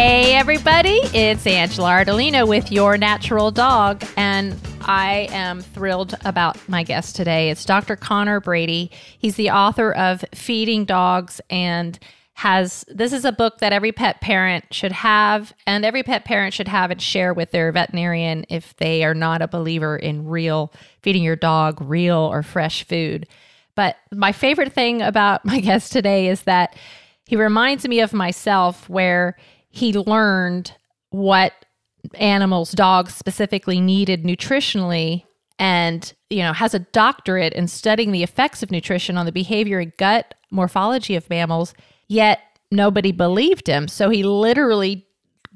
Hey, everybody, it's Angela Ardolino with Your Natural Dog, and I am thrilled about my guest today. It's Dr. Conor Brady. He's the author of Feeding Dogs and has this is a book that every pet parent should have, and every pet parent should have and share with their veterinarian if they are not a believer in real feeding your dog real or fresh food. But my favorite thing about my guest today is that he reminds me of myself where he learned what animals, dogs specifically, needed nutritionally and you know has a doctorate in studying the effects of nutrition on the behavior and gut morphology of mammals yet nobody believed him. So he literally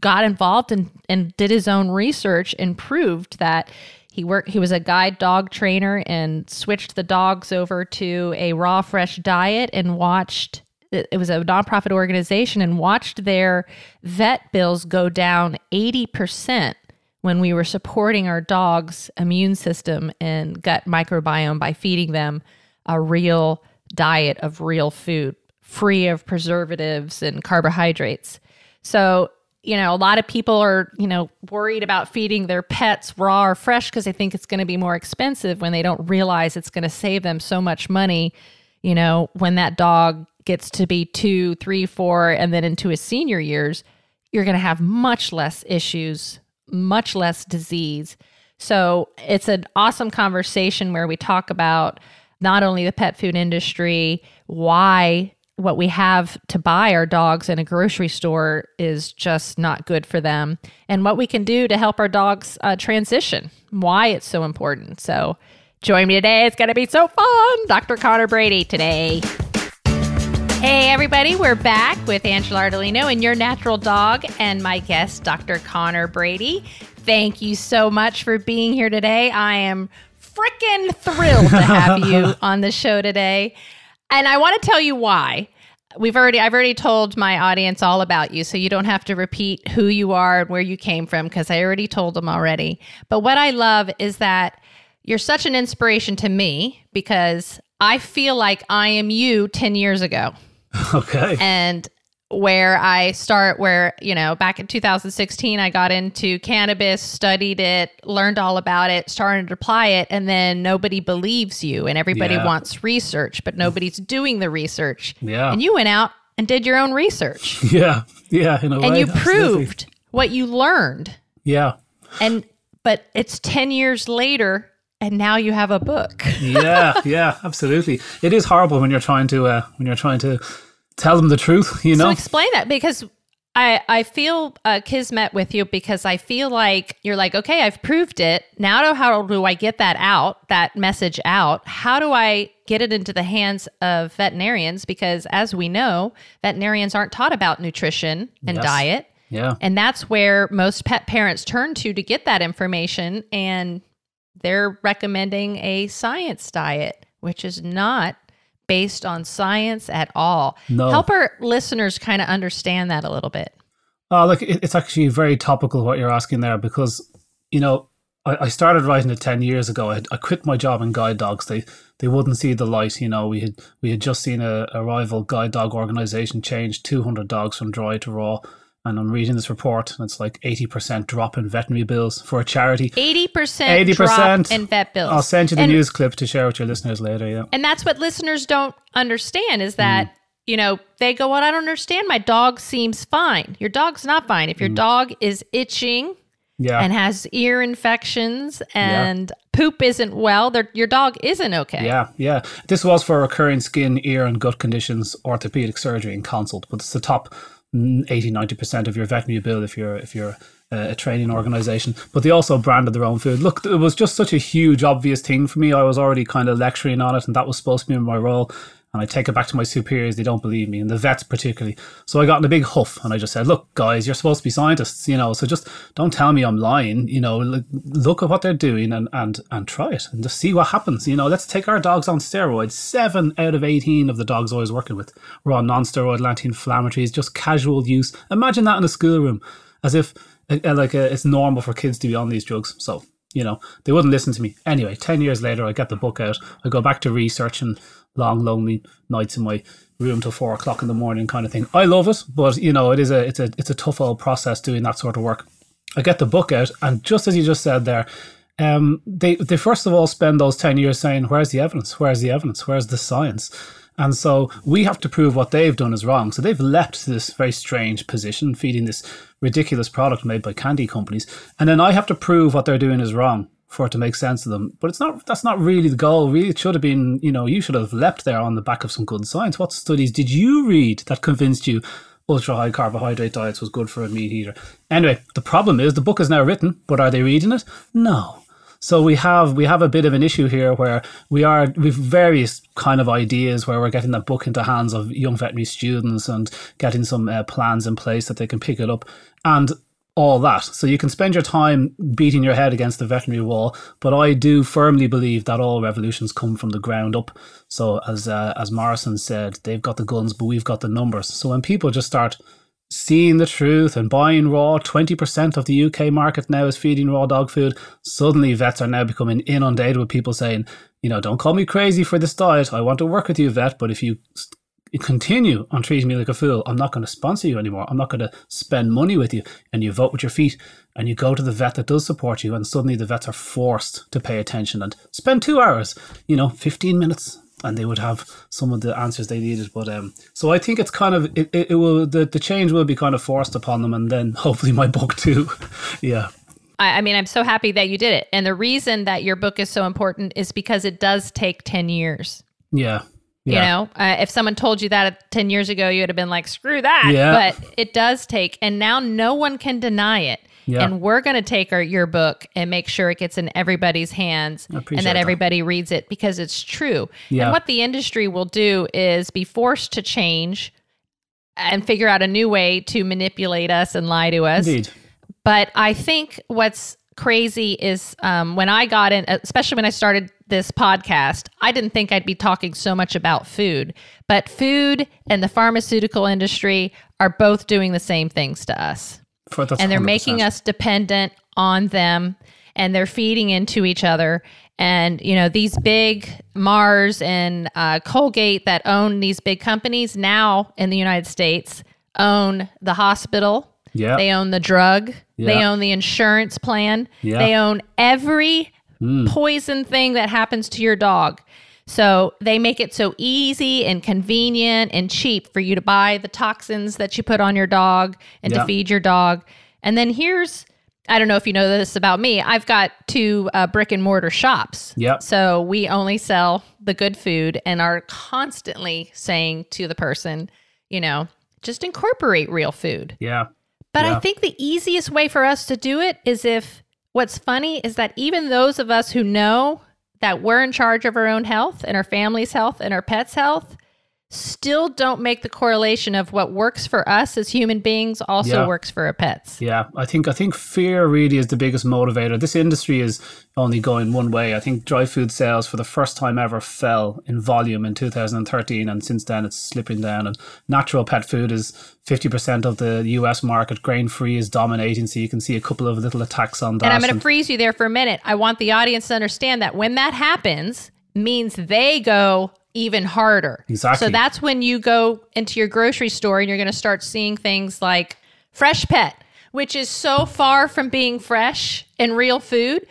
got involved and, and did his own research and proved that he worked he was a guide dog trainer and switched the dogs over to a raw fresh diet and watched it was a nonprofit organization and watched their vet bills go down 80% when we were supporting our dog's immune system and gut microbiome by feeding them a real diet of real food, free of preservatives and carbohydrates. So, you know, a lot of people are, you know, worried about feeding their pets raw or fresh because they think it's going to be more expensive when they don't realize it's going to save them so much money, you know, when that dog gets to be two, three, four, and then into his senior years, you're going to have much less issues, much less disease. So it's an awesome conversation where we talk about not only the pet food industry, why what we have to buy our dogs in a grocery store is just not good for them, and what we can do to help our dogs uh, transition, why it's so important. So join me today. It's going to be so fun. Dr. Conor Brady today. Hey, everybody, we're back with Angela Ardolino and your natural dog, and my guest, Dr. Conor Brady. Thank you so much for being here today. I am freaking thrilled to have you on the show today. And I want to tell you why. We've already I've already told my audience all about you, so you don't have to repeat who you are and where you came from because I already told them already. But what I love is that you're such an inspiration to me because I feel like I am you 10 years ago. Okay. And where I start, where, you know, back in 2016, I got into cannabis, studied it, learned all about it, started to apply it, and then nobody believes you and everybody Yeah. wants research, but nobody's doing the research. Yeah. And you went out and did your own research Yeah. Yeah. And way, you absolutely. proved what you learned. Yeah. And, but it's 10 years later and now you have a book. Yeah. Yeah. Absolutely. It is horrible when you're trying to uh, when you're trying to tell them the truth. You So know. explain that because I I feel uh, kismet with you because I feel like you're like okay I've proved it now how do I get that out that message out how do I get it into the hands of veterinarians because as we know veterinarians aren't taught about nutrition and Yes. diet yeah. and that's where most pet parents turn to to get that information and they're recommending a science diet which is not based on science at all. No. Help our listeners kind of understand that a little bit. Oh, look, it's actually very topical what you're asking there because, you know, I, I started writing it ten years ago. I, I quit my job in guide dogs. They they wouldn't see the light. You know, we had we had just seen a, a rival guide dog organization change 200 dogs from dry to raw. And I'm reading this report, and it's like 80% drop in veterinary bills for a charity. 80%, 80%. drop in vet bills. I'll send you the and, news clip to share with your listeners later. Yeah. And that's what listeners don't understand is that, Mm. you know, they go, Well, I don't understand. My dog seems fine. Your dog's not fine. If your Mm. dog is itching Yeah. and has ear infections and poop isn't well, your dog isn't okay. Yeah, yeah. This was for recurring skin, ear, and gut conditions, orthopedic surgery, and consult. But it's the top 80 90% of your veterinary bill if you're if you're uh, a training organization. But they also branded their own food. Look, it was just such a huge, obvious thing for me. I was already kind of lecturing on it, and that was supposed to be my role. And I take it back to my superiors, they don't believe me, and the vets particularly. So I got in a big huff and I just said, Look, guys, you're supposed to be scientists, you know, so just don't tell me I'm lying, you know, look, at what they're doing and, and, and try it and just see what happens. You know, let's take our dogs on steroids. Seven out of 18 of the dogs I was working with were on non steroidal anti inflammatories, just casual use. Imagine that in a schoolroom as if uh, like uh, it's normal for kids to be on these drugs. So you know, they wouldn't listen to me. Anyway, 10 years later, I get the book out. I go back to research and long, lonely nights in my room till four o'clock in the morning kind of thing. I love it, but you know, it is a, it's a, it's a tough old process doing that sort of work. I get the book out and just as you just said there, um, they, they first of all spend those 10 years saying, where's the evidence? Where's the evidence? Where's the science? And so we have to prove what they've done is wrong. So they've leapt this very strange position, feeding this ridiculous product made by candy companies. And then I have to prove what they're doing is wrong for it to make sense to them. But it's not that's not really the goal. Really, it should have been, you know, you should have leapt there on the back of some good science. What studies did you read that convinced you ultra high carbohydrate diets was good for a meat eater? Anyway, the problem is the book is now written, but are they reading it? No. So we have we have a bit of an issue here where we are we've various kind of ideas where we're getting that book into hands of young veterinary students and getting some uh, plans in place that they can pick it up and all that. So you can spend your time beating your head against the veterinary wall, but I do firmly believe that all revolutions come from the ground up. So as uh, as Morrison said, they've got the guns, but we've got the numbers. So when people just start seeing the truth and buying raw. 20% of the UK market now is feeding raw dog food. Suddenly, vets are now becoming inundated with people saying, you know, don't call me crazy for this diet. I want to work with you, vet, but if you continue on treating me like a fool, I'm not going to sponsor you anymore. I'm not going to spend money with you. And you vote with your feet and you go to the vet that does support you. And suddenly the vets are forced to pay attention and spend two hours, you know, 15 minutes and they would have some of the answers they needed. But um, so I think it's kind of it, it, it will the, the change will be kind of forced upon them, and then hopefully my book too. yeah. I, I mean, I'm so happy that you did it, and the reason that your book is so important is because it does take ten years. Yeah. Yeah. You know, uh, if someone told you that 10 years ago, you would have been like, screw that. Yeah. But it does take, and now no one can deny it. Yeah. And we're going to take our, your book and make sure it gets in everybody's hands and that, that, everybody reads it because it's true. Yeah. And what the industry will do is be forced to change and figure out a new way to manipulate us and lie to us. Indeed. But I think what's crazy is um, when I got in, especially when I started this podcast, I didn't think I'd be talking so much about food. But food and the pharmaceutical industry are both doing the same things to us and they're 100%. making us dependent on them and they're feeding into each other and you know these big mars and uh, colgate that own these big companies now in the united states own the hospital yeah. they own the drug yeah. they own the insurance plan yeah. they own every mm. poison thing that happens to your dog so they make it so easy and convenient and cheap for you to buy the toxins that you put on your dog and yeah. to feed your dog. And then here's I don't know if you know this about me. I've got two uh, brick and mortar shops. Yep. So we only sell the good food and are constantly saying to the person, you know, just incorporate real food. Yeah. But yeah. I think the easiest way for us to do it is if what's funny is that even those of us who know that we're in charge of our own health and our family's health and our pets' health still don't make the correlation of what works for us as human beings also yeah. works for our pets. Yeah, I think I think fear really is the biggest motivator. This industry is only going one way. I think dry food sales for the first time ever fell in volume in 2013 and since then it's slipping down and natural pet food is 50% of the US market. Grain free is dominating so you can see a couple of little attacks on that. And I'm going to freeze you there for a minute. I want the audience to understand that when that happens means they go even harder. Exactly. So that's when you go into your grocery store and you're going to start seeing things like Fresh Pet, which is so far from being fresh and real food,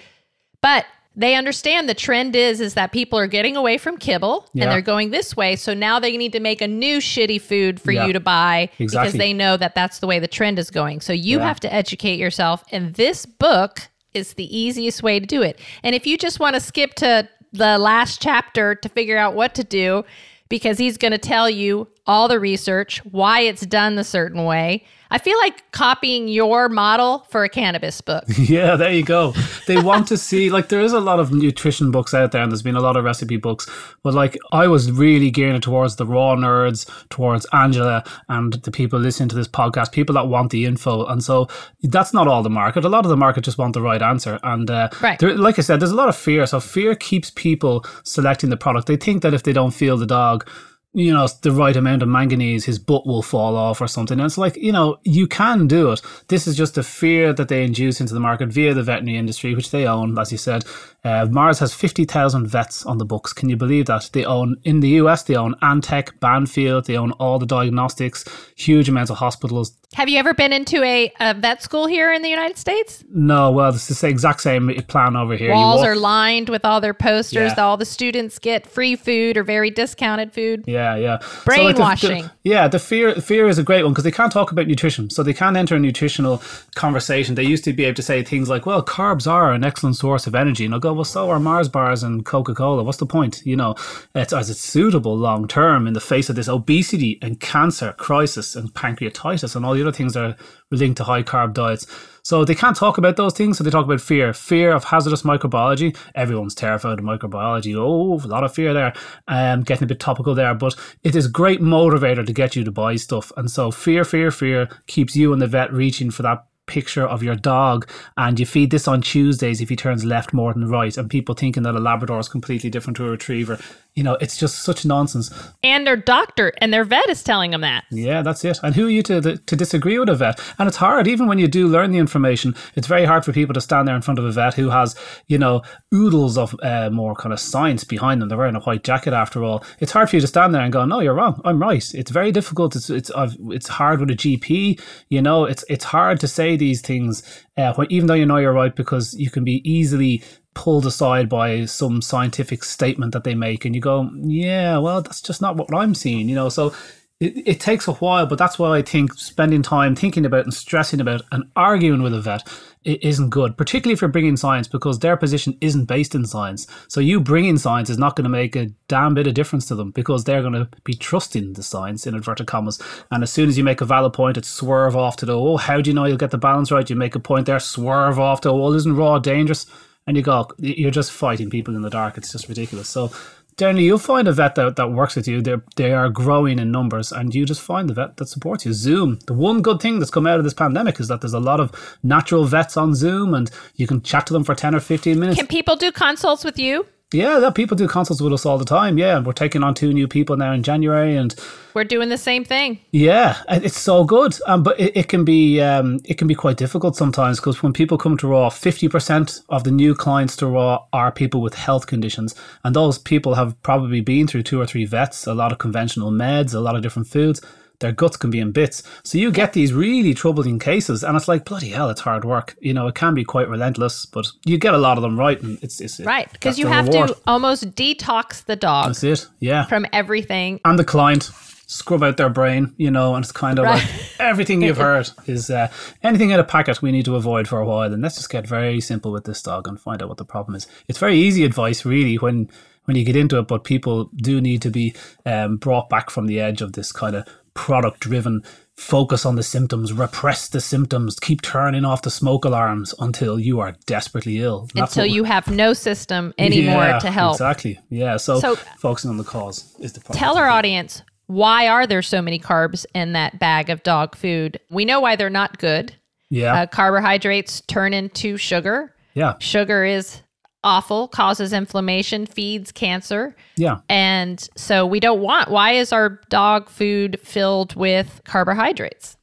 but they understand the trend is is that people are getting away from kibble yeah. and they're going this way so now they need to make a new shitty food for yeah. you to buy exactly. because they know that that's the way the trend is going so you yeah. have to educate yourself and this book is the easiest way to do it and if you just want to skip to the last chapter to figure out what to do because he's going to tell you all the research, why it's done the certain way. I feel like copying your model for a cannabis book. yeah, there you go. They want to see, like, there is a lot of nutrition books out there, and there's been a lot of recipe books. But, like, I was really gearing it towards the raw nerds, towards Angela, and the people listening to this podcast, people that want the info. And so that's not all the market. A lot of the market just want the right answer. And, uh, right. there, like I said, there's a lot of fear. So, fear keeps people selecting the product. They think that if they don't feel the dog, you know, the right amount of manganese, his butt will fall off or something. And it's like, you know, you can do it. This is just a fear that they induce into the market via the veterinary industry, which they own, as you said. Uh, Mars has 50,000 vets on the books. Can you believe that? They own, in the US, they own Antech, Banfield, they own all the diagnostics, huge amounts of hospitals. Have you ever been into a, a vet school here in the United States? No, well, it's the exact same plan over here. Walls are lined with all their posters. Yeah. All the students get free food or very discounted food. Yeah, yeah. Brainwashing. So like the, the, yeah, the fear fear is a great one because they can't talk about nutrition. So they can't enter a nutritional conversation. They used to be able to say things like, well, carbs are an excellent source of energy. And I'll go, well, so are Mars bars and Coca Cola. What's the point? You know, it's, as it's suitable long term in the face of this obesity and cancer crisis and pancreatitis and all the other things are linked to high carb diets. So they can't talk about those things. So they talk about fear, fear of hazardous microbiology. Everyone's terrified of microbiology. Oh, a lot of fear there. Um, getting a bit topical there, but it is a great motivator to get you to buy stuff. And so fear, fear, fear keeps you and the vet reaching for that picture of your dog and you feed this on Tuesdays if he turns left more than right and people thinking that a Labrador is completely different to a retriever you know, it's just such nonsense. And their doctor and their vet is telling them that. Yeah, that's it. And who are you to to disagree with a vet? And it's hard, even when you do learn the information. It's very hard for people to stand there in front of a vet who has, you know, oodles of uh, more kind of science behind them. They're wearing a white jacket after all. It's hard for you to stand there and go, "No, you're wrong. I'm right." It's very difficult. It's it's it's hard with a GP. You know, it's it's hard to say these things uh, when, even though you know you're right because you can be easily pulled aside by some scientific statement that they make and you go yeah well that's just not what i'm seeing you know? So it, it takes a while but that's why i think spending time thinking about and stressing about and arguing with a vet it isn't good particularly if you're bringing science because their position isn't based in science so you bringing science is not going to make a damn bit of difference to them because they're going to be trusting the science in inverted commas and as soon as you make a valid point it swerve off to the oh how do you know you'll get the balance right you make a point there swerve off to oh well isn't raw dangerous and you go, you're just fighting people in the dark. It's just ridiculous. So generally, you'll find a vet that, that works with you. They they are growing in numbers, and you just find the vet that supports you. Zoom. The one good thing that's come out of this pandemic is that there's a lot of natural vets on Zoom, and you can chat to them for ten or fifteen minutes. Can people do consults with you? Yeah, that people do consults with us all the time. Yeah, and we're taking on two new people now in January, and we're doing the same thing. Yeah, it's so good, um, but it, it can be um, it can be quite difficult sometimes because when people come to Raw, fifty percent of the new clients to Raw are people with health conditions, and those people have probably been through two or three vets, a lot of conventional meds, a lot of different foods their guts can be in bits. So you get these really troubling cases, and it's like bloody hell, it's hard work. You know, it can be quite relentless, but you get a lot of them right, and it's, it's right because you have reward. to almost detox the dog. That's it, yeah, from everything and the client. Scrub out their brain, you know, and it's kind of right. like everything you've heard is uh, anything in a packet we need to avoid for a while. And let's just get very simple with this dog and find out what the problem is. It's very easy advice, really, when when you get into it, but people do need to be um, brought back from the edge of this kind of product driven focus on the symptoms, repress the symptoms, keep turning off the smoke alarms until you are desperately ill. That's until you have no system anymore yeah, to help. Exactly. Yeah. So, so, focusing on the cause is the problem. Tell our audience why are there so many carbs in that bag of dog food? We know why they're not good. Yeah. Uh, carbohydrates turn into sugar. Yeah. Sugar is awful, causes inflammation, feeds cancer. Yeah. And so we don't want, why is our dog food filled with carbohydrates?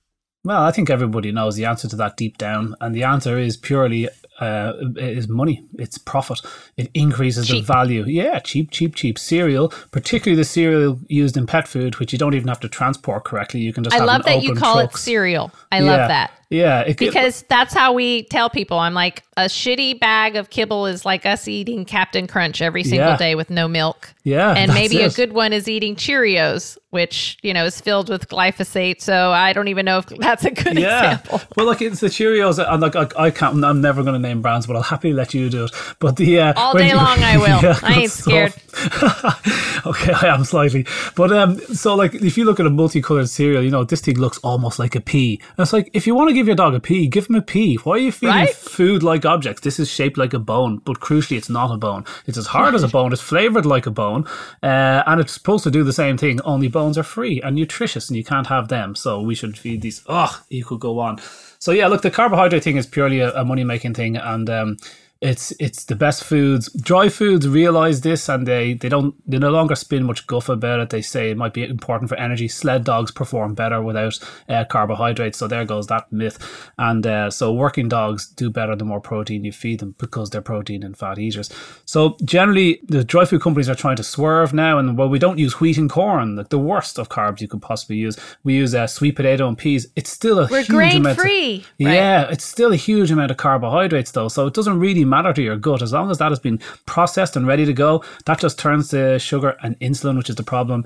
Well, I think everybody knows the answer to that deep down. And the answer is purely uh, is money. It's profit. It increases cheap. the value. Yeah, cheap, cheap, cheap cereal, particularly the cereal used in pet food, which you don't even have to transport correctly. You can just. I love that you call trucks. it cereal. I yeah. love that. Yeah, it, because that's how we tell people. I'm like, a shitty bag of kibble is like us eating Captain Crunch every single yeah. day with no milk. Yeah, and maybe it. a good one is eating Cheerios, which you know is filled with glyphosate. So I don't even know if that's a good yeah. example. Well, like it's the Cheerios. I'm like, I, I can't. I'm never going to name brands, but I'll happily let you do it. But the uh, all day you, long, I will. Yeah, I ain't scared. okay, I am slightly, but um, so like if you look at a multicolored cereal, you know this thing looks almost like a pea. And it's like if you want to give your dog a pee, give him a pee. Why are you feeding right? food like objects? This is shaped like a bone, but crucially, it's not a bone. It's as hard as a bone. It's flavored like a bone, uh, and it's supposed to do the same thing. Only bones are free and nutritious, and you can't have them. So we should feed these. Oh, you could go on. So yeah, look, the carbohydrate thing is purely a, a money making thing, and um, It's it's the best foods. Dry foods realize this and they, they don't they no longer spin much guff about it. They say it might be important for energy. Sled dogs perform better without uh, carbohydrates. So there goes that myth. And uh, so working dogs do better the more protein you feed them because they're protein and fat eaters. So generally the dry food companies are trying to swerve now. And well, we don't use wheat and corn, like the worst of carbs you could possibly use. We use uh, sweet potato and peas. It's still a We're huge grain amount of- free. yeah, it's still a huge amount of carbohydrates though, so it doesn't really matter to your gut as long as that has been processed and ready to go. That just turns to sugar and insulin, which is the problem,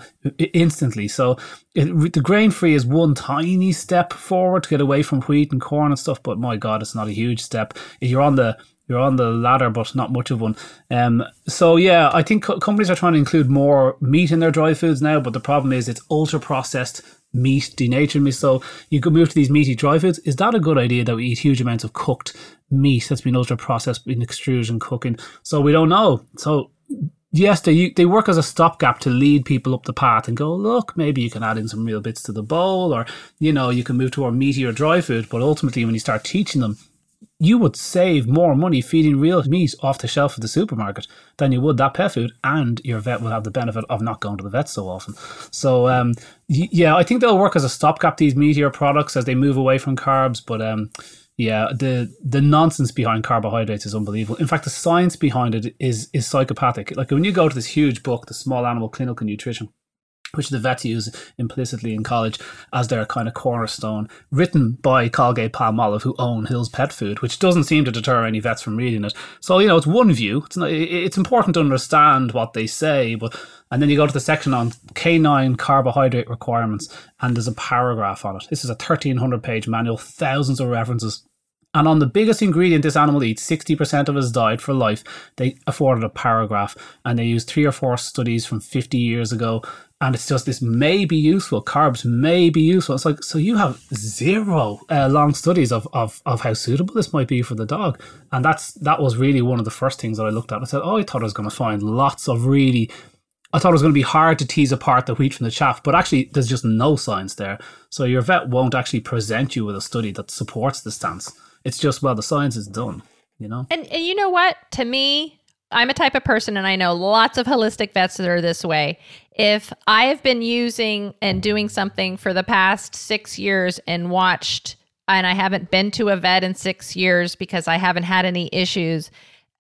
instantly. So it, the grain free is one tiny step forward to get away from wheat and corn and stuff, but my god, it's not a huge step. You're on the you're on the ladder, but not much of one. Um, so yeah, I think co- companies are trying to include more meat in their dry foods now, but the problem is it's ultra processed meat, denatured meat. So you could move to these meaty dry foods. Is that a good idea that we eat huge amounts of cooked meat that's been ultra processed in extrusion cooking? So we don't know. So yes, they they work as a stopgap to lead people up the path and go, look, maybe you can add in some real bits to the bowl, or you know, you can move to a meatier dry food. But ultimately, when you start teaching them, you would save more money feeding real meat off the shelf of the supermarket than you would that pet food, and your vet will have the benefit of not going to the vet so often. So, um, yeah, I think they'll work as a stopgap these meatier products as they move away from carbs, but um, yeah, the the nonsense behind carbohydrates is unbelievable. In fact, the science behind it is is psychopathic. Like when you go to this huge book, the Small Animal Clinical Nutrition, which the vets use implicitly in college as their kind of cornerstone, written by Colgate Palmolive, who own Hill's Pet Food, which doesn't seem to deter any vets from reading it. So you know, it's one view. It's not, it's important to understand what they say, but and then you go to the section on canine carbohydrate requirements, and there's a paragraph on it. This is a 1300 page manual, thousands of references. And on the biggest ingredient this animal eats, 60% of his diet for life, they afforded a paragraph and they used three or four studies from 50 years ago. And it's just this may be useful. Carbs may be useful. It's like, so you have zero uh, long studies of, of, of how suitable this might be for the dog. And that's that was really one of the first things that I looked at. I said, oh, I thought I was going to find lots of really I thought it was going to be hard to tease apart the wheat from the chaff, but actually, there's just no science there. So your vet won't actually present you with a study that supports the stance. It's just, well, the science is done, you know? And, and you know what? To me, I'm a type of person, and I know lots of holistic vets that are this way. If I have been using and doing something for the past six years and watched, and I haven't been to a vet in six years because I haven't had any issues,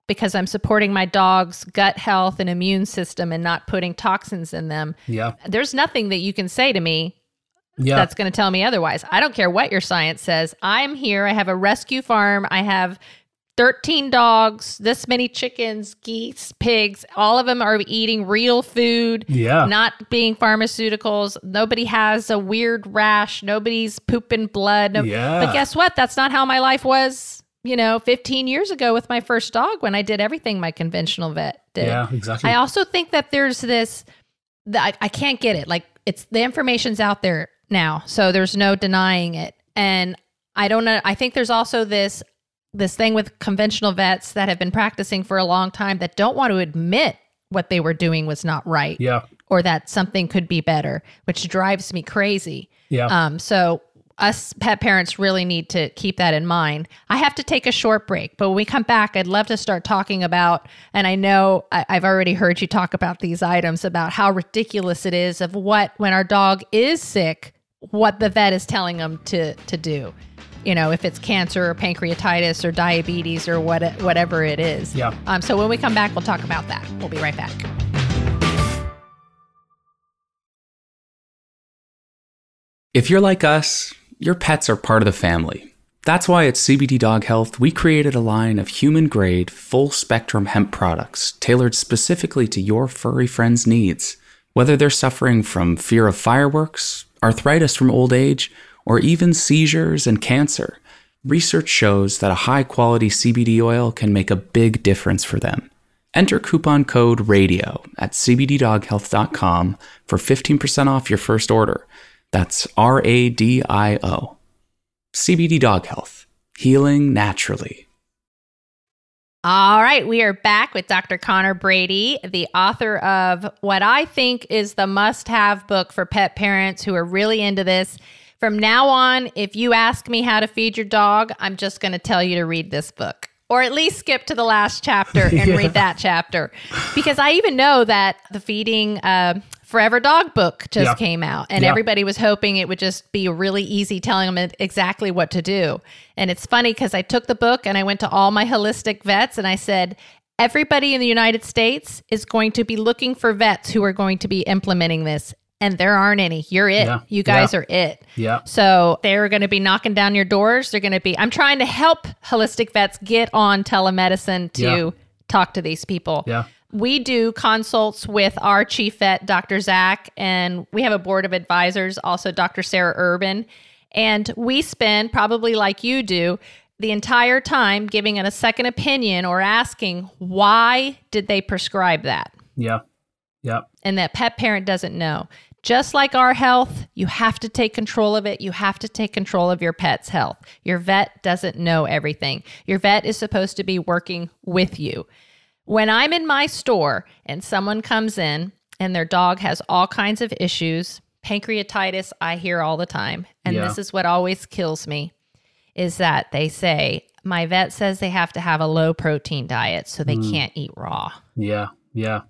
because I'm supporting my dog's gut health and immune system and not putting toxins in them, Yeah. there's nothing that you can say to me Yeah. that's going to tell me otherwise. I don't care what your science says. I'm here. I have a rescue farm. I have 13 dogs, this many chickens, geese, pigs. All of them are eating real food, yeah. not being pharmaceuticals. Nobody has a weird rash. Nobody's pooping blood. No- Yeah. But guess what? That's not how my life was, you know, 15 years ago with my first dog when I did everything my conventional vet did. yeah, exactly. I also think that there's this I, I can't get it. Like it's the information's out there now, so there's no denying it. And I don't know. I think there's also this this thing with conventional vets that have been practicing for a long time that don't want to admit what they were doing was not right yeah. or that something could be better, which drives me crazy. Yeah. Um, so us pet parents really need to keep that in mind. I have to take a short break, but when we come back, I'd love to start talking about, and I know I, I've already heard you talk about these items about how ridiculous it is of what when our dog is sick, what the vet is telling them to to do. You know, if it's cancer or pancreatitis or diabetes or what whatever it is. Yeah. Um, so when we come back, we'll talk about that. We'll be right back. If you're like us, your pets are part of the family. That's why at CBD Dog Health, we created a line of human grade, full spectrum hemp products tailored specifically to your furry friend's needs. Whether they're suffering from fear of fireworks, arthritis from old age, or even seizures and cancer, research shows that a high quality CBD oil can make a big difference for them. Enter coupon code RADIO at cbddoghealth.com for 15% off your first order. That's R A D I O. CBD Dog Health, healing naturally. All right, we are back with Dr. Conor Brady, the author of what I think is the must have book for pet parents who are really into this. From now on, if you ask me how to feed your dog, I'm just going to tell you to read this book. or at least skip to the last chapter and yeah. read that chapter. Because I even know that the feeding uh, Forever Dog book just yeah. came out, and yeah. everybody was hoping it would just be really easy telling them exactly what to do. And it's funny because I took the book and I went to all my holistic vets and I said, everybody in the United States is going to be looking for vets who are going to be implementing this and there aren't any. You're it. Yeah. You guys are it. Yeah. So they're going to be knocking down your doors. They're going to be, I'm trying to help holistic vets get on telemedicine to talk to these people. Yeah. We do consults with our chief vet, Dr. Zach, and we have a board of advisors, also Dr. Sarah Urban. And we spend, probably like you do, the entire time giving it a second opinion or asking, why did they prescribe that? Yeah. Yeah. And that pet parent doesn't know. Just like our health, you have to take control of it. You have to take control of your pet's health. Your vet doesn't know everything. Your vet is supposed to be working with you. When I'm in my store and someone comes in and their dog has all kinds of issues, pancreatitis, I hear all the time. And yeah. this is what always kills me is that they say, my vet says they have to have a low protein diet so they mm. can't eat raw. Yeah, yeah,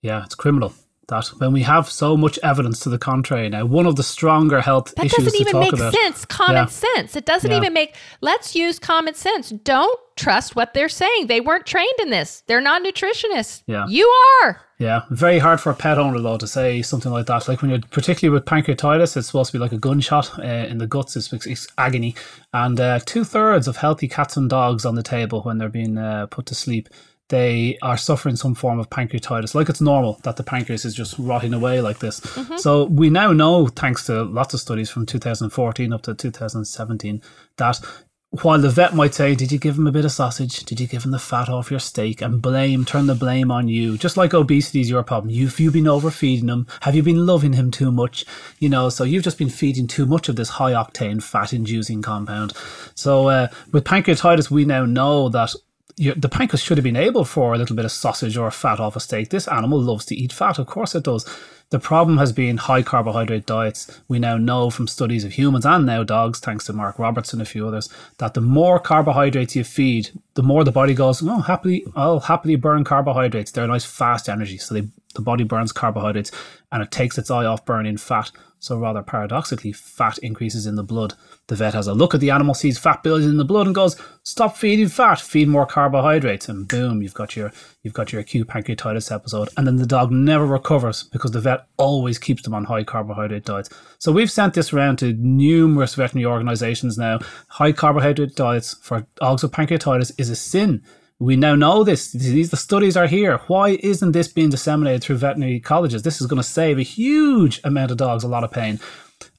yeah. It's criminal that when we have so much evidence to the contrary now, one of the stronger health that issues doesn't even make about, sense. Common yeah. sense. It doesn't yeah. even make. Let's use common sense. Don't trust what they're saying. They weren't trained in this. They're not nutritionists. Yeah, you are. Yeah, very hard for a pet owner though to say something like that. Like when you're particularly with pancreatitis, it's supposed to be like a gunshot uh, in the guts. It's, it's agony, and uh, two thirds of healthy cats and dogs on the table when they're being uh, put to sleep they are suffering some form of pancreatitis. Like it's normal that the pancreas is just rotting away like this. Mm-hmm. So we now know, thanks to lots of studies from 2014 up to 2017, that while the vet might say, Did you give him a bit of sausage? Did you give him the fat off your steak? And blame, turn the blame on you. Just like obesity is your problem. You've you been overfeeding him? Have you been loving him too much? You know, so you've just been feeding too much of this high octane fat inducing compound. So uh, with pancreatitis, we now know that the pancreas should have been able for a little bit of sausage or fat off a steak. This animal loves to eat fat, of course it does. The problem has been high carbohydrate diets. We now know from studies of humans and now dogs, thanks to Mark Robertson and a few others, that the more carbohydrates you feed, the more the body goes, oh, happily, I'll happily burn carbohydrates. They're a nice fast energy. So they, the body burns carbohydrates and it takes its eye off burning fat. So rather paradoxically, fat increases in the blood. The vet has a look at the animal, sees fat building in the blood, and goes, "Stop feeding fat, feed more carbohydrates." And boom, you've got your you've got your acute pancreatitis episode. And then the dog never recovers because the vet always keeps them on high carbohydrate diets. So we've sent this around to numerous veterinary organisations now. High carbohydrate diets for dogs with pancreatitis is a sin we now know this. These the studies are here. Why isn't this being disseminated through veterinary colleges? This is going to save a huge amount of dogs a lot of pain.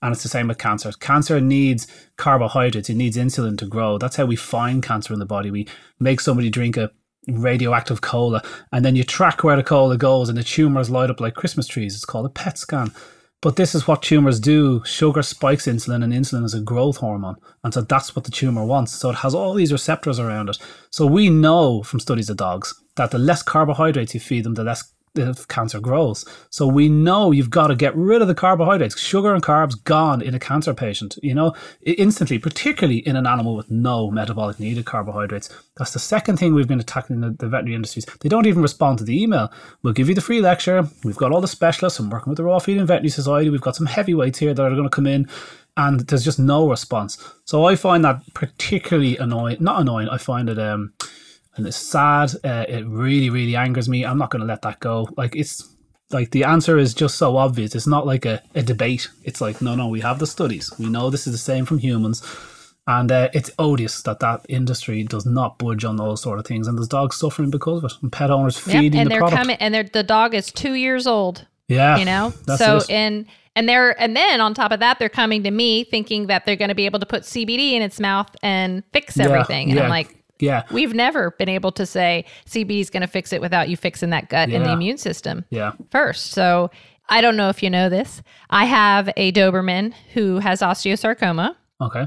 And it's the same with cancer. Cancer needs carbohydrates. It needs insulin to grow. That's how we find cancer in the body. We make somebody drink a radioactive cola, and then you track where the cola goes, and the tumors light up like Christmas trees. It's called a PET scan. But this is what tumors do. Sugar spikes insulin, and insulin is a growth hormone. And so that's what the tumor wants. So it has all these receptors around it. So we know from studies of dogs that the less carbohydrates you feed them, the less the cancer grows. So we know you've got to get rid of the carbohydrates. Sugar and carbs gone in a cancer patient, you know, instantly, particularly in an animal with no metabolic need of carbohydrates. That's the second thing we've been attacking the, the veterinary industries. They don't even respond to the email. We'll give you the free lecture. We've got all the specialists. I'm working with the Raw Feeding Veterinary Society. We've got some heavyweights here that are going to come in and there's just no response. So I find that particularly annoying. Not annoying. I find it um, and it's sad. Uh, it really, really angers me. I'm not going to let that go. Like it's like the answer is just so obvious. It's not like a, a debate. It's like no, no. We have the studies. We know this is the same from humans, and uh, it's odious that that industry does not budge on those sort of things. And there's dogs suffering because of it, and pet owners feeding yep, and the they're product. coming, and they're, the dog is two years old. Yeah, you know. so it. and and they're and then on top of that, they're coming to me thinking that they're going to be able to put CBD in its mouth and fix everything. Yeah, and yeah. I'm like, yeah. We've never been able to say CBD is going to fix it without you fixing that gut yeah. and the immune system yeah. first. So I don't know if you know this. I have a Doberman who has osteosarcoma. Okay.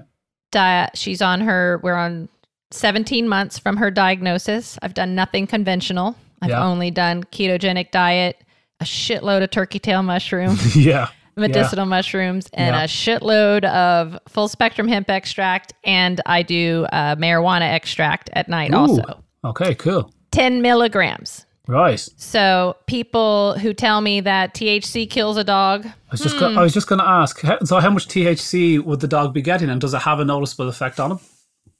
Di- she's on her, we're on 17 months from her diagnosis. I've done nothing conventional. I've yeah. only done ketogenic diet, a shitload of turkey tail mushroom. yeah medicinal yeah. mushrooms and yeah. a shitload of full spectrum hemp extract and i do uh, marijuana extract at night Ooh, also Okay, cool. 10 milligrams. Right. So people who tell me that THC kills a dog, I was just go- I was just going to ask. So, how much THC would the dog be getting, and does it have a noticeable effect on him?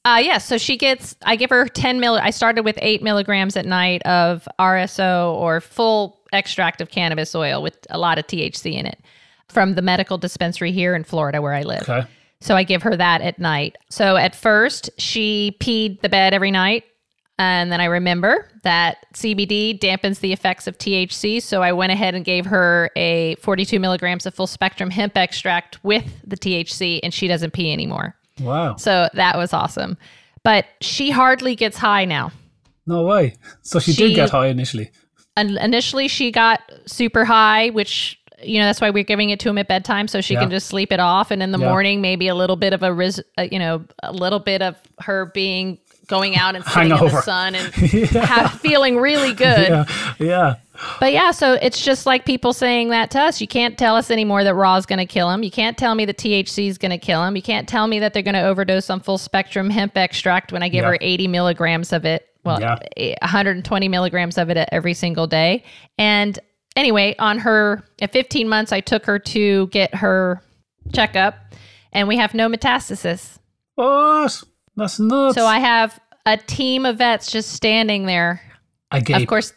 Uh, yes. so she gets, I give her 10 mill. I started with eight milligrams at night of RSO or full extract of cannabis oil with a lot of THC in it from the medical dispensary here in Florida where I live. Okay. So I give her that at night. So at first, she peed the bed every night. And then I remember that CBD dampens the effects of THC. So I went ahead and gave her a 42 milligrams of full spectrum hemp extract with the THC, and she doesn't pee anymore. Wow. So that was awesome. But she hardly gets high now. No way. So she, She- did get high initially. And initially, she got super high, which you know that's why we're giving it to him at bedtime, so she Yeah. can just sleep it off. And in the Yeah. morning, maybe a little bit of a ris- uh, you know, a little bit of her being going out and sitting in the sun and ha- feeling really good. Yeah. Yeah. But yeah, so it's just like people saying that to us. You can't tell us anymore that raw is going to kill him. You can't tell me that THC is going to kill him. You can't tell me that they're going to overdose on full spectrum hemp extract when I give Yeah. her 80 milligrams of it. Well, Yeah. eh, 120 milligrams of it every single day. And anyway, on her at 15 months, I took her to get her checkup, and we have no metastasis. What? That's nuts. So I have a team of vets just standing there I gave. of course,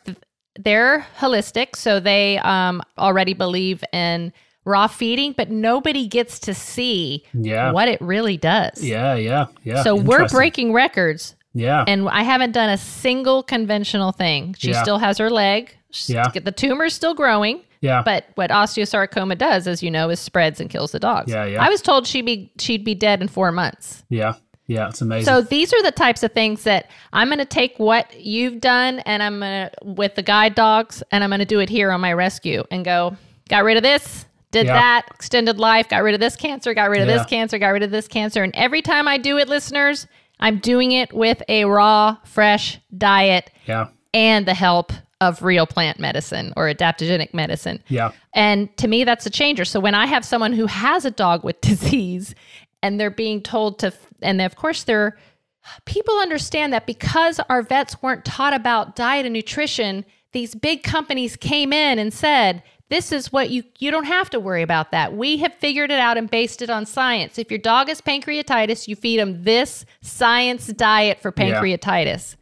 they're holistic, so they um, already believe in raw feeding, but nobody gets to see Yeah. what it really does. Yeah. Yeah. Yeah. So we're breaking records, Yeah. and I haven't done a single conventional thing. She Yeah. still has her leg. Yeah. The tumor's still growing. yeah. But what osteosarcoma does, as you know, is spreads and kills the dogs. Yeah, yeah. I was told she'd be she'd be dead in four months. yeah. Yeah. It's amazing. So these are the types of things that I'm going to take what you've done and I'm going to with the guide dogs and I'm going to do it here on my rescue and go got rid of this, did Yeah. that, extended life, got rid of this cancer, got rid of Yeah. this cancer, got rid of this cancer and every time I do it listeners, I'm doing it with a raw, fresh diet yeah. and the help of real plant medicine or adaptogenic medicine. Yeah. And to me, that's a changer. So when I have someone who has a dog with disease and they're being told to, and of course, they're, people understand that because our vets weren't taught about diet and nutrition, these big companies came in and said, this is what you you don't have to worry about that. We have figured it out and based it on science. If your dog has pancreatitis, you feed them this science diet for Yeah. pancreatitis.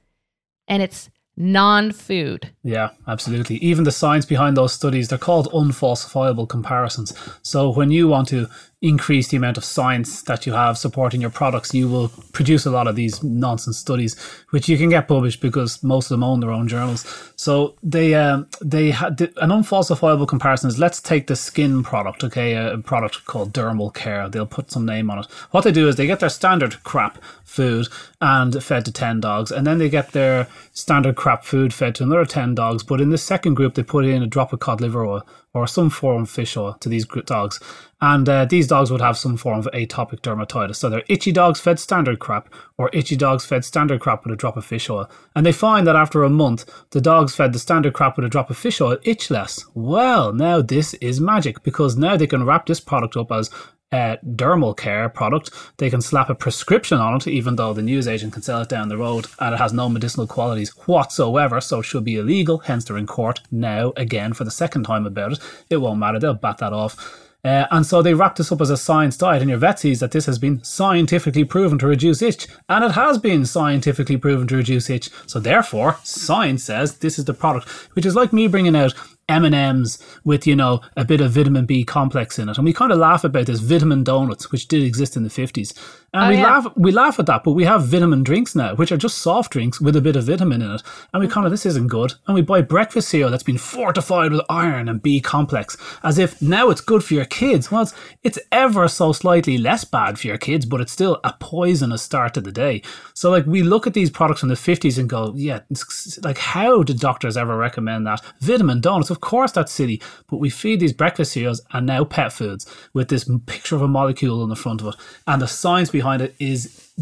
And it's non-food. Yeah, absolutely. Even the science behind those studies, they're called unfalsifiable comparisons. So when you want to increase the amount of science that you have supporting your products, you will produce a lot of these nonsense studies, which you can get published because most of them own their own journals. So they um, they had an unfalsifiable comparison is let's take the skin product, okay, a product called Dermal Care. They'll put some name on it. What they do is they get their standard crap food and fed to ten dogs, and then they get their standard crap food fed to another ten dogs. But in the second group, they put in a drop of cod liver oil or some form of fish oil to these dogs. And uh, these dogs would have some form of atopic dermatitis. So they're itchy dogs fed standard crap or itchy dogs fed standard crap with a drop of fish oil. And they find that after a month, the dogs fed the standard crap with a drop of fish oil itch less. Well, now this is magic because now they can wrap this product up as a dermal care product. They can slap a prescription on it, even though the newsagent can sell it down the road and it has no medicinal qualities whatsoever. So it should be illegal. Hence, they're in court now again for the second time about it. It won't matter. They'll bat that off. Uh, and so they wrap this up as a science diet, and your vet sees that this has been scientifically proven to reduce itch, and it has been scientifically proven to reduce itch. So therefore, science says this is the product, which is like me bringing out M&Ms with, you know, a bit of vitamin B complex in it. And we kind of laugh about this vitamin donuts, which did exist in the 50s. And Oh, we yeah. laugh we laugh at that, but we have vitamin drinks now, which are just soft drinks with a bit of vitamin in it. And we mm. kind of, this isn't good. And we buy breakfast cereal that's been fortified with iron and B complex, as if now it's good for your kids. Well, it's, it's ever so slightly less bad for your kids, but it's still a poisonous start to the day. So, like, we look at these products from the 50s and go, yeah, it's, like, how did doctors ever recommend that? Vitamin donuts, of course, that's silly. But we feed these breakfast cereals and now pet foods with this picture of a molecule on the front of it. And the science behind it is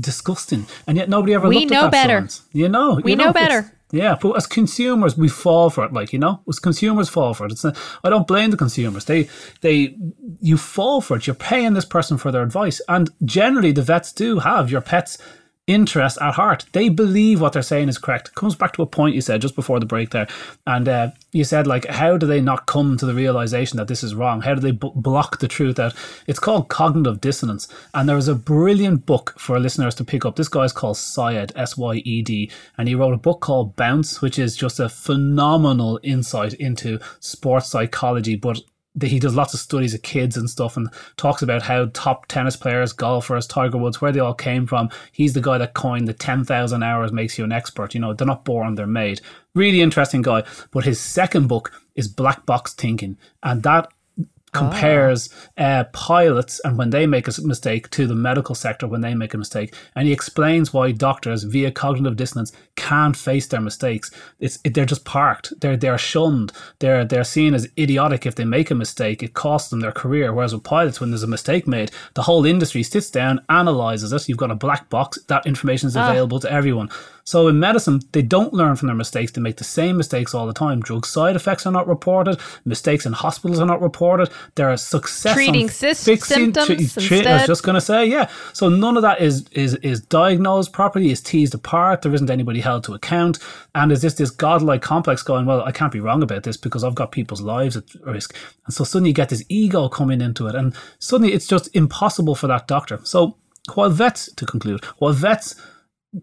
disgusting. And yet nobody ever We looked know at that better. science. You know, We you know it's- better. Yeah, but as consumers, we fall for it. Like you know, as consumers fall for it. It's not, I don't blame the consumers. They they you fall for it. You're paying this person for their advice, and generally the vets do have your pets interest at heart. They believe what they're saying is correct. It comes back to a point you said just before the break there, and uh, you said like, how do they not come to the realization that this is wrong? How do they b- block the truth out? It's called cognitive dissonance, and there is a brilliant book for listeners to pick up. This guy's called Syed S Y E D, and he wrote a book called Bounce, which is just a phenomenal insight into sports psychology, but he does lots of studies of kids and stuff and talks about how top tennis players, golfers, Tiger Woods, where they all came from. He's the guy that coined the 10,000 hours makes you an expert. You know, they're not born, they're made. Really interesting guy. But his second book is Black Box Thinking. And that compares oh. uh, pilots and when they make a mistake to the medical sector when they make a mistake, and he explains why doctors via cognitive dissonance can't face their mistakes. It's it, they're just parked. They're they're shunned. They're they're seen as idiotic if they make a mistake. It costs them their career. Whereas with pilots, when there's a mistake made, the whole industry sits down, analyzes it. You've got a black box. That information is ah. available to everyone. So in medicine, they don't learn from their mistakes. They make the same mistakes all the time. Drug side effects are not reported. Mistakes in hospitals are not reported. There are success treating fixing, symptoms. Tre- I was just going to say, yeah. So none of that is is is diagnosed properly. Is teased apart. There isn't anybody held to account. And is this this godlike complex going? Well, I can't be wrong about this because I've got people's lives at risk. And so suddenly you get this ego coming into it, and suddenly it's just impossible for that doctor. So while vets, to conclude, while vets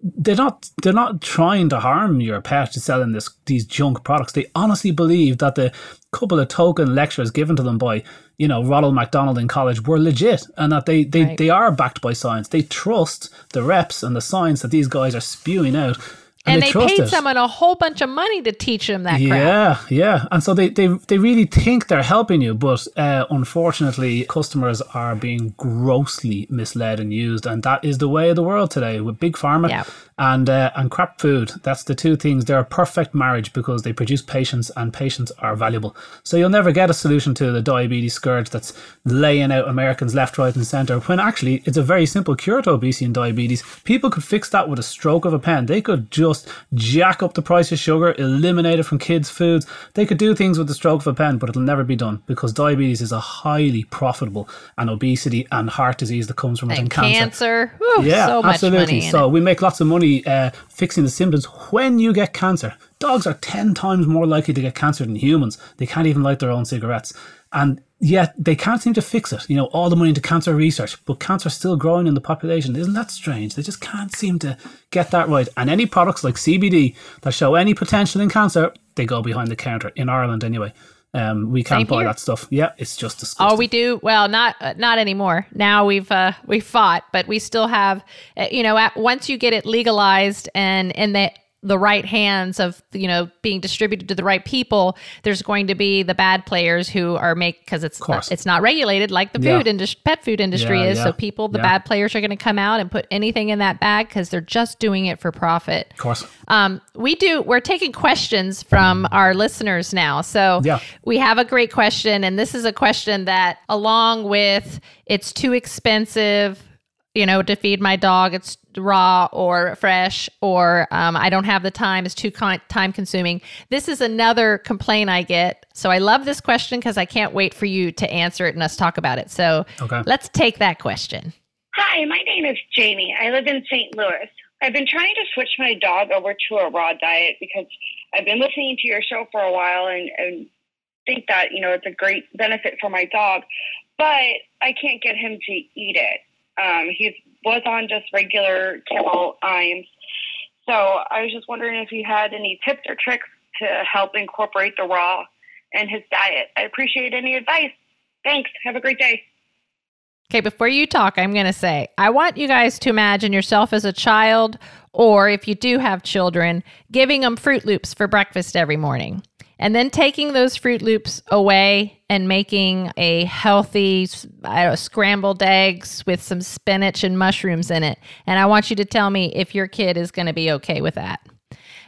they're not they're not trying to harm your pet to selling this these junk products. They honestly believe that the couple of token lectures given to them by you know Ronald McDonald in college were legit and that they they, right. they are backed by science. They trust the reps and the science that these guys are spewing out and, and they, they paid it. someone a whole bunch of money to teach them that yeah yeah. And so they, they they really think they're helping you but uh, unfortunately customers are being grossly misled and used and that is the way of the world today with big pharma. Yeah and uh, and crap food. That's the two things. They're a perfect marriage because they produce patients, and patients are valuable. So you'll never get a solution to the diabetes scourge that's laying out Americans left, right, and centre. When actually it's a very simple cure to obesity and diabetes. People could fix that with a stroke of a pen. They could just jack up the price of sugar, eliminate it from kids' foods. They could do things with the stroke of a pen, but it'll never be done because diabetes is a highly profitable and obesity and heart disease that comes from it and, and cancer. cancer. yeah, so absolutely. so we make lots of money uh, fixing the symptoms when you get cancer. Dogs are 10 times more likely to get cancer than humans. They can't even light their own cigarettes. And yet they can't seem to fix it. You know, all the money into cancer research, but cancer's still growing in the population. Isn't that strange? They just can't seem to get that right. And any products like CBD that show any potential in cancer, they go behind the counter, in Ireland anyway. Um, we can't Same buy here. that stuff. Yeah, it's just disgusting. Oh, we do. Well, not uh, not anymore. Now we've uh, we fought, but we still have. Uh, you know, at, once you get it legalized and and that the right hands of you know being distributed to the right people there's going to be the bad players who are make because it's not, it's not regulated like the food yeah. industry pet food industry yeah, is. Yeah. so people the bad players are going to come out and put anything in that bag because they're just doing it for profit. Of course. Um, we do we're taking questions from our listeners now. So we have a great question and this is a question that along with it's too expensive you know, to feed my dog, it's raw or fresh, or um, I don't have the time, it's too con- time consuming. This is another complaint I get. So I love this question because I can't wait for you to answer it and us talk about it. So okay. let's take that question. Hi, my name is Jamie. I live in St. Louis. I've been trying to switch my dog over to a raw diet because I've been listening to your show for a while and, and think that, you know, it's a great benefit for my dog, but I can't get him to eat it. Um, he was on just regular Iams. So I was just wondering if you had any tips or tricks to help incorporate the raw in his diet. I appreciate any advice. Thanks. Have a great day. Okay, before you talk, I'm going to say I want you guys to imagine yourself as a child, or if you do have children, giving them Froot Loops for breakfast every morning and then taking those Froot Loops away and making a healthy know, scrambled eggs with some spinach and mushrooms in it. And I want you to tell me if your kid is going to be okay with that.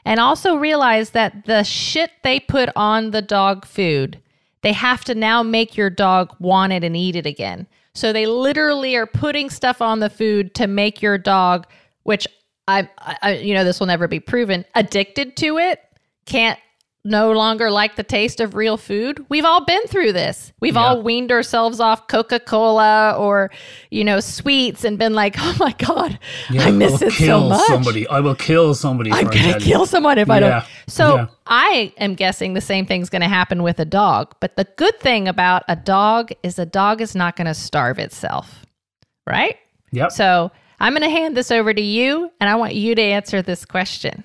And also realize that the shit they put on the dog food, they have to now make your dog want it and eat it again. So they literally are putting stuff on the food to make your dog, which I, I you know, this will never be proven, addicted to it, can't no longer like the taste of real food. We've all been through this. We've all weaned ourselves off Coca Cola or, you know, sweets and been like, oh my God, I miss will it kill so much. somebody. I will kill somebody. I'm going to kill someone if I don't. So Yeah. I am guessing the same thing's going to happen with a dog. But the good thing about a dog is a dog is not going to starve itself, right? Yep. So I'm going to hand this over to you and I want you to answer this question.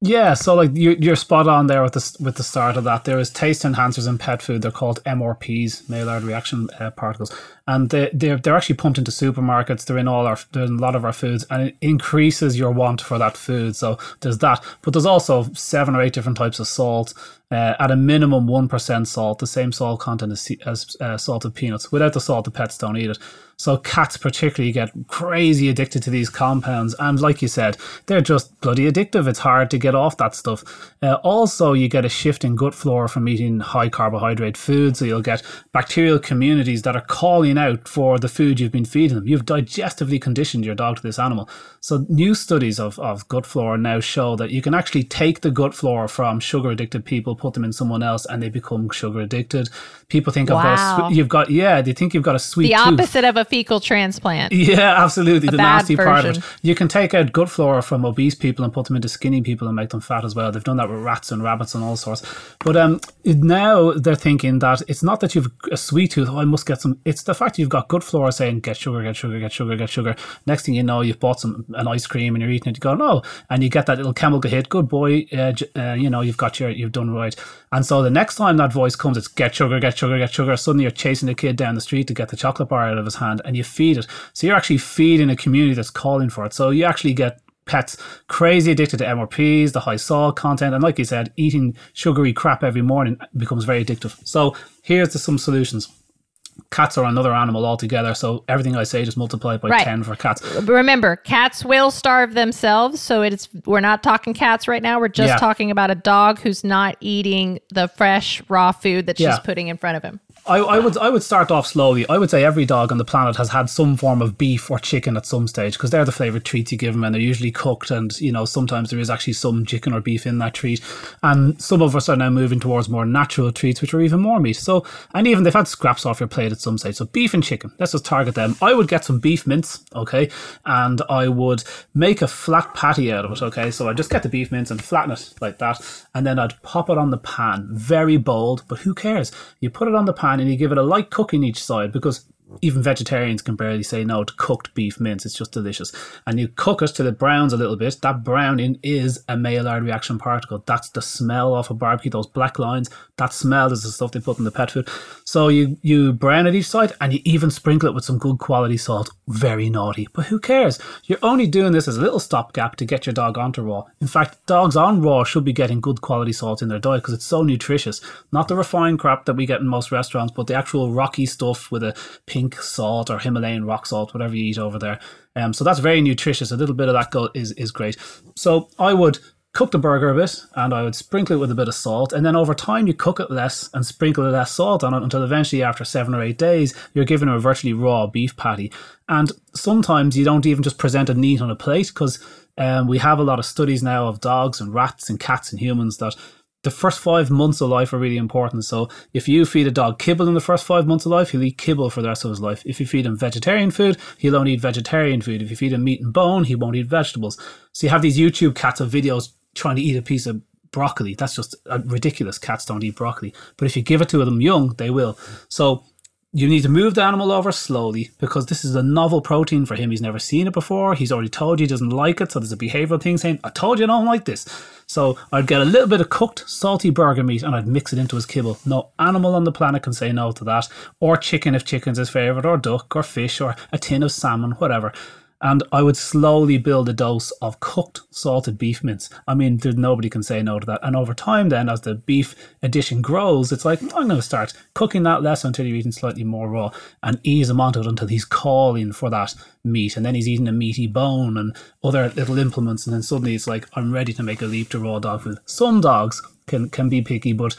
Yeah, so like you, you're spot on there with the with the start of that. There is taste enhancers in pet food. They're called MRPs, Maillard reaction uh, particles, and they they're, they're actually pumped into supermarkets. They're in all our they're in a lot of our foods, and it increases your want for that food. So there's that, but there's also seven or eight different types of salt. Uh, at a minimum, one percent salt, the same salt content as, as uh, salted peanuts. Without the salt, the pets don't eat it. So cats particularly get crazy addicted to these compounds, and like you said, they're just bloody addictive. It's hard to get off that stuff. Uh, also, you get a shift in gut flora from eating high carbohydrate food, so you'll get bacterial communities that are calling out for the food you've been feeding them. You've digestively conditioned your dog to this animal. So new studies of, of gut flora now show that you can actually take the gut flora from sugar addicted people, put them in someone else, and they become sugar addicted. People think I've got a you've got yeah, they think you've got a sweet The tooth. opposite of a fecal transplant. Yeah, absolutely. the bad nasty part of it. You can take out gut flora from obese people and put them into skinny people and make them fat as well. They've done that with rats and rabbits and all sorts. But um, now they're thinking that it's not that you've a sweet tooth. Oh, I must get some. It's the fact you've got gut flora saying get sugar, get sugar, get sugar, get sugar. Next thing you know, you've bought some an ice cream and you're eating it. You go no, and you get that little chemical hit. Good boy, uh, uh, you know you've got your you've done right. And so the next time that voice comes, it's get sugar, get sugar, get sugar. Suddenly you're chasing the kid down the street to get the chocolate bar out of his hand, and you feed it. So you're actually feeding a community that's calling for it. So you actually get pets crazy addicted to MRPs, the high salt content, and like you said, eating sugary crap every morning becomes very addictive. So here's the, some solutions. Cats are another animal altogether, so everything I say just multiply by Right. ten for cats. Remember, cats will starve themselves, so it's we're not talking cats right now. We're just Yeah. talking about a dog who's not eating the fresh raw food that she's Yeah. putting in front of him. I, I would I would start off slowly. I would say every dog on the planet has had some form of beef or chicken at some stage because they're the favorite treats you give them, and they're usually cooked. And you know sometimes there is actually some chicken or beef in that treat. And some of us are now moving towards more natural treats, which are even more meat. So and even they've had scraps off your plate at some stage. So beef and chicken. Let's just target them. I would get some beef mince, okay, and I would make a flat patty out of it, okay. So I just get the beef mince and flatten it like that, and then I'd pop it on the pan. Very bold, but who cares? You put it on the pan and you give it a light cook in each side because even vegetarians can barely say no to cooked beef mince. It's just delicious. And you cook it till it browns a little bit. That browning is a Maillard reaction particle. That's the smell off a barbecue, those black lines. That smell is the stuff they put in the pet food. So you, you brown it each side and you even sprinkle it with some good quality salt. Very naughty. But who cares? You're only doing this as a little stopgap to get your dog onto raw. In fact, dogs on raw should be getting good quality salt in their diet because it's so nutritious. Not the refined crap that we get in most restaurants, but the actual rocky stuff with a pink salt or Himalayan rock salt, whatever you eat over there. Um, so that's very nutritious. A little bit of that go is is great. So I would cook the burger a bit and I would sprinkle it with a bit of salt. And then over time, you cook it less and sprinkle less salt on it until eventually, after seven or eight days, you're given a virtually raw beef patty. And sometimes you don't even just present it neat on a plate because um, we have a lot of studies now of dogs and rats and cats and humans that the first five months of life are really important. So if you feed a dog kibble in the first five months of life, he'll eat kibble for the rest of his life. If you feed him vegetarian food, he'll only eat vegetarian food. If you feed him meat and bone, he won't eat vegetables. So you have these YouTube cats of videos trying to eat a piece of broccoli. That's just uh, ridiculous. Cats don't eat broccoli. But if you give it to them young, they will. So you need to move the animal over slowly because this is a novel protein for him. He's never seen it before. He's already told you he doesn't like it. So there's a behavioral thing saying, I told you I don't like this. So I'd get a little bit of cooked, salty burger meat and I'd mix it into his kibble. No animal on the planet can say no to that. Or chicken if chicken's his favourite, or duck, or fish, or a tin of salmon, whatever. And I would slowly build a dose of cooked salted beef mince. I mean, there's nobody can say no to that. And over time, then, as the beef addition grows, it's like, I'm going to start cooking that less until you're eating slightly more raw and ease him onto it until he's calling for that meat. And then he's eating a meaty bone and other little implements. And then suddenly it's like, I'm ready to make a leap to raw dog food. Some dogs can, can be picky, but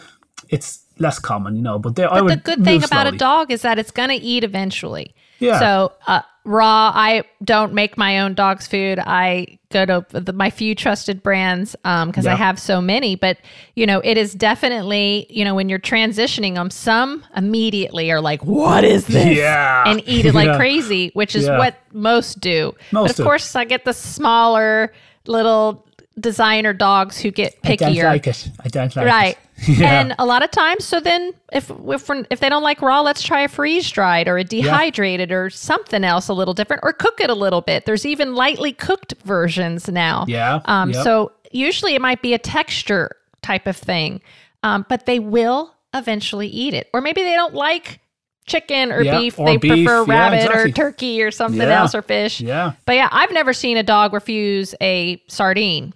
it's less common, you know. But, there, I would the good thing about slowly. a dog is that it's going to eat eventually. Yeah. So uh, raw. I don't make my own dog's food. I go to the, my few trusted brands um, because I Yeah. have so many. But you know, it is definitely you know when you're transitioning them, some immediately are like, "What is this?" Yeah. and eat it like Yeah. crazy, which is Yeah. what most do. Most but of do. course, I get the smaller little designer dogs who get pickier. I don't like it. I don't like Right. it. Yeah. And a lot of times, so then if if, if they don't like raw, let's try a freeze dried or a dehydrated or something else a little different, or cook it a little bit. There's even lightly cooked versions now. Yeah, Um. yep. So usually it might be a texture type of thing, um, but they will eventually eat it, or maybe they don't like chicken or Yeah, beef. or they beef. prefer Yeah, rabbit or turkey or something Yeah. else or fish. Yeah. But yeah, I've never seen a dog refuse a sardine.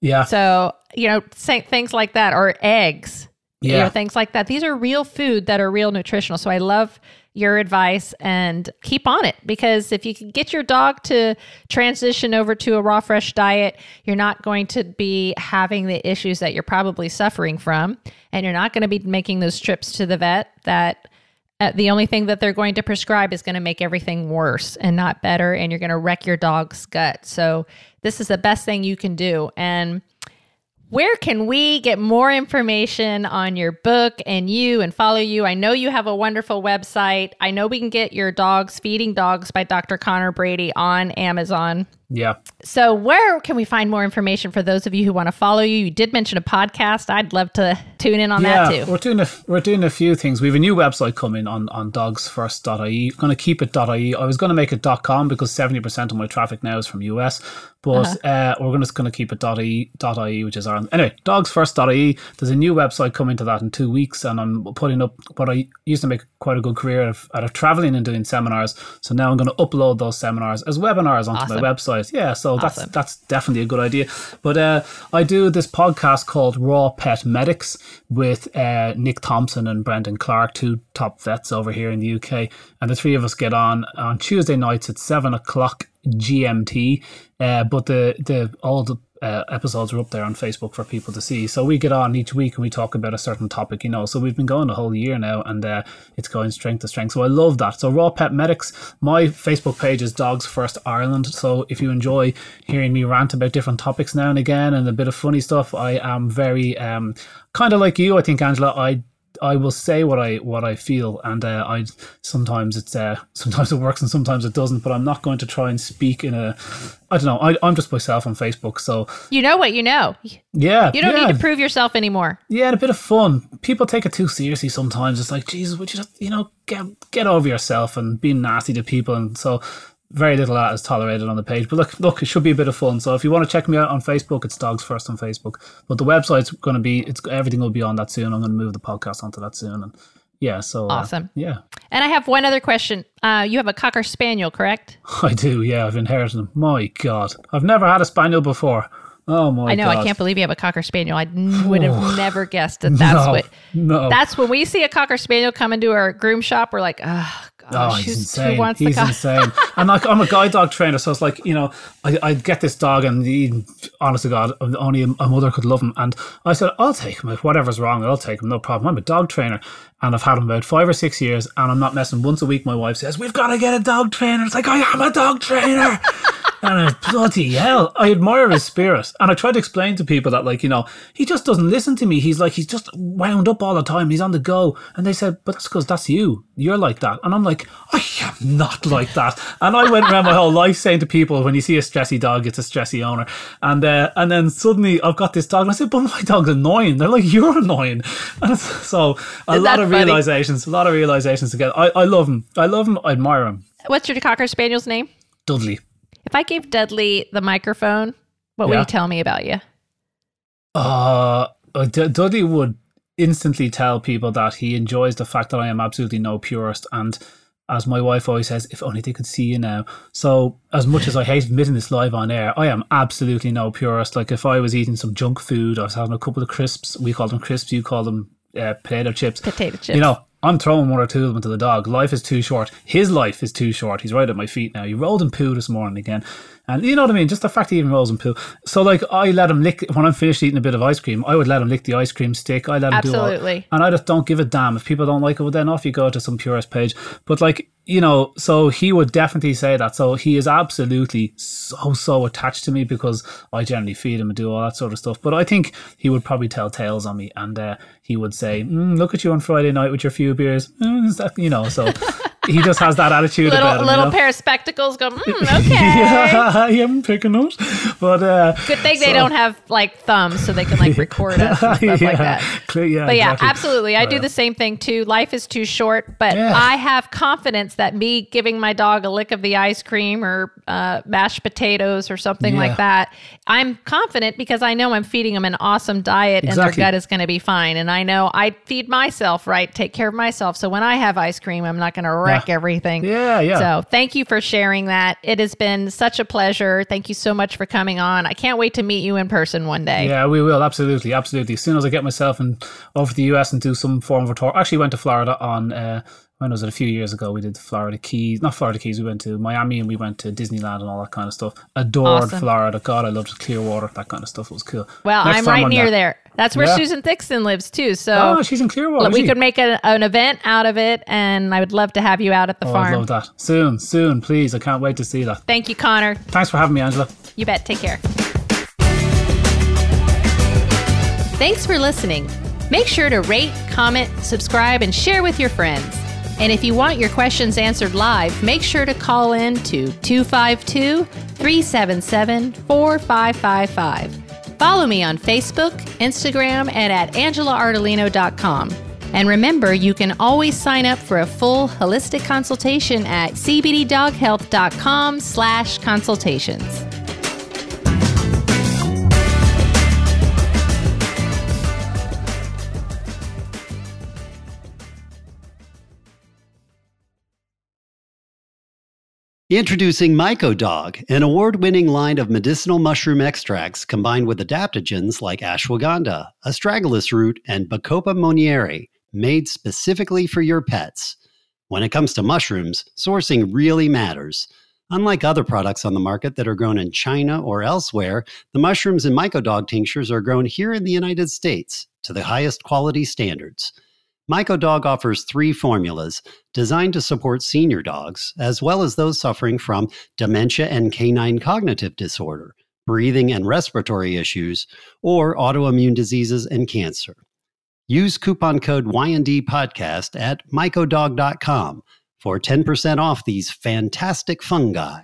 Yeah. So, you know, say, things like that or eggs, you Yeah. know, things like that. These are real food that are real nutritional. So I love your advice and keep on it because if you can get your dog to transition over to a raw, fresh diet, you're not going to be having the issues that you're probably suffering from. And you're not going to be making those trips to the vet that uh, the only thing that they're going to prescribe is going to make everything worse and not better and you're going to wreck your dog's gut. So this is the best thing you can do. And where can we get more information on your book and you and follow you i know you have a wonderful website i know we can get your dogs feeding dogs by dr Conor Brady on amazon Yeah. so where can we find more information for those of you who want to follow you you did mention a podcast i'd love to tune in on yeah, that too we're doing a we're doing a few things. We have a new website coming on on dogsfirst.ie. Going to keep it .ie. I was going to make it .com because seventy percent of my traffic now is from US, but Uh-huh. uh, we're just going to keep it .e .ie, which is Ireland. Anyway, dogsfirst.ie. There's a new website coming to that in two weeks, and I'm putting up what I used to make quite a good career out of, out of traveling and doing seminars. So now I'm going to upload those seminars as webinars onto Awesome. my website. Yeah, so that's Awesome. that's definitely a good idea. But uh, I do this podcast called Raw Pet Medics with uh, Nick Thompson and Brendan Clark, two top vets over here in the UK, and the three of us get on on Tuesday nights at seven o'clock GMT. Uh, but the the all the uh, episodes are up there on Facebook for people to see. So we get on each week and we talk about a certain topic, you know. So we've been going a whole year now, and uh, it's going strength to strength. So I love that. So Raw Pet Medics, my Facebook page is Dogs First Ireland. So if you enjoy hearing me rant about different topics now and again and a bit of funny stuff, I am very um, kind of like you. I think Angela, I I will say what I what I feel, and uh, I sometimes it's uh, sometimes it works and sometimes it doesn't. But I'm not going to try and speak in a I don't know. I, I'm just myself on Facebook, so you know what you know yeah. you don't yeah. need to prove yourself anymore Yeah, and a bit of fun. People take it too seriously sometimes. It's like, Jesus, would you just, you know, get get over yourself and being nasty to people, and so very little that is tolerated on the page. But look, look, it should be a bit of fun. So if you want to check me out on Facebook, it's Dogs First on Facebook. But the website's going to be, it's everything will be on that soon. I'm going to move the podcast onto that soon, and yeah, so uh, Awesome. yeah, And I have one other question. Uh, you have a cocker spaniel, correct? I do. Yeah, I've inherited them. My God, I've never had a spaniel before. Oh my! I know. God. I can't believe you have a cocker spaniel. I would have never guessed that. That's No, what. no. That's when we see a cocker spaniel come into our groom shop. We're like, oh Oh, oh, he's insane. he's insane. And like, I'm a guide dog trainer, so it's like, you know, I, I get this dog, and he, honest to God, only a, a mother could love him. And I said, I'll take him. If whatever's wrong, I'll take him. No problem. I'm a dog trainer. And I've had him about five or six years, and I'm not messing. Once a week, my wife says, We've got to get a dog trainer. It's like, I am a dog trainer. And I, bloody hell, I admire his spirit. And I try to explain to people that, like, you know, he just doesn't listen to me. He's like, he's just wound up all the time. He's on the go. And they said, but that's because that's you. You're like that. And I'm like, I am not like that. And I went around my whole life saying to people, when you see a stressy dog, it's a stressy owner. And uh, and then suddenly I've got this dog. And I said, but my dog's annoying. They're like, you're annoying. And so a lot that of realizations, a lot of realizations together. I, I love him. I love him. I admire him. What's your cocker spaniel's name? Dudley. If I gave Dudley the microphone, what would Yeah. you tell me about you? Uh, uh, D- Dudley would instantly tell people that he enjoys the fact that I am absolutely no purist. And as my wife always says, if only they could see you now. So, as much as I hate admitting this live on air, I am absolutely no purist. Like, if I was eating some junk food, I was having a couple of crisps, we call them crisps, you call them uh, potato chips. Potato chips. You know, I'm throwing one or two of them to the dog. Life is too short. His life is too short. He's right at my feet now. He rolled in poo this morning again. And you know what I mean? Just the fact he even rolls in poo. So like I let him lick when I'm finished eating a bit of ice cream, I would let him lick the ice cream stick. I let him Absolutely. do all, Absolutely. and I just don't give a damn. If people don't like it, well then off you go to some purist page. But like you know, so he would definitely say that. So he is absolutely so so attached to me because I generally feed him and do all that sort of stuff. But I think he would probably tell tales on me, and uh, he would say, mm, "Look at you on Friday night with your few beers," mm, that, you know. So he just has that attitude little about him. little you know? pair of spectacles go, mm, okay. yeah, I am picking up. But uh, Good thing they don't have like thumbs so they can like record us and stuff like that. Clear- yeah, But yeah, exactly. absolutely. I do the same thing too. Life is too short, but Yeah. I have confidence that me giving my dog a lick of the ice cream or uh, mashed potatoes or something Yeah. like that, I'm confident because I know I'm feeding them an awesome diet and their gut is going to be fine. And I know I feed myself right, take care of myself. So when I have ice cream, I'm not going to wreck Everything. Yeah, yeah. So thank you for sharing that. It has been such a pleasure. Thank you so much for coming on. I can't wait to meet you in person one day. Yeah, we will absolutely, absolutely. As soon as I get myself in over to the US and do some form of a tour. Actually, went to Florida on uh, when was it? A few years ago. We did the Florida Keys, not Florida Keys. We went to Miami and we went to Disneyland and all that kind of stuff. Adored Awesome. Florida. God, I loved Clearwater. That kind of stuff was cool. Well, Next I'm right near there. there. That's where Yeah. Susan Thixton lives too. So Oh, she's in Clearwater. we could make a, an event out of it, and I would love to have you out at the Oh, I'd farm. love that. Soon, soon, please. I can't wait to see that. Thank you, Conor. Thanks for having me, Angela. You bet. Take care. Thanks for listening. Make sure to rate, comment, subscribe, and share with your friends. And if you want your questions answered live, make sure to call in to 252 377 4555. Follow me on Facebook, Instagram, and at angelaardolino.com. And remember, you can always sign up for a full holistic consultation at cbddoghealth.com slash consultations. Introducing MycoDog, an award winning line of medicinal mushroom extracts combined with adaptogens like ashwagandha, astragalus root, and Bacopa monnieri, made specifically for your pets. When it comes to mushrooms, sourcing really matters. Unlike other products on the market that are grown in China or elsewhere, the mushrooms in MycoDog tinctures are grown here in the United States to the highest quality standards. MycoDog offers three formulas designed to support senior dogs, as well as those suffering from dementia and canine cognitive disorder, breathing and respiratory issues, or autoimmune diseases and cancer. Use coupon code YND podcast at mycodog.com for 10% off these fantastic fungi.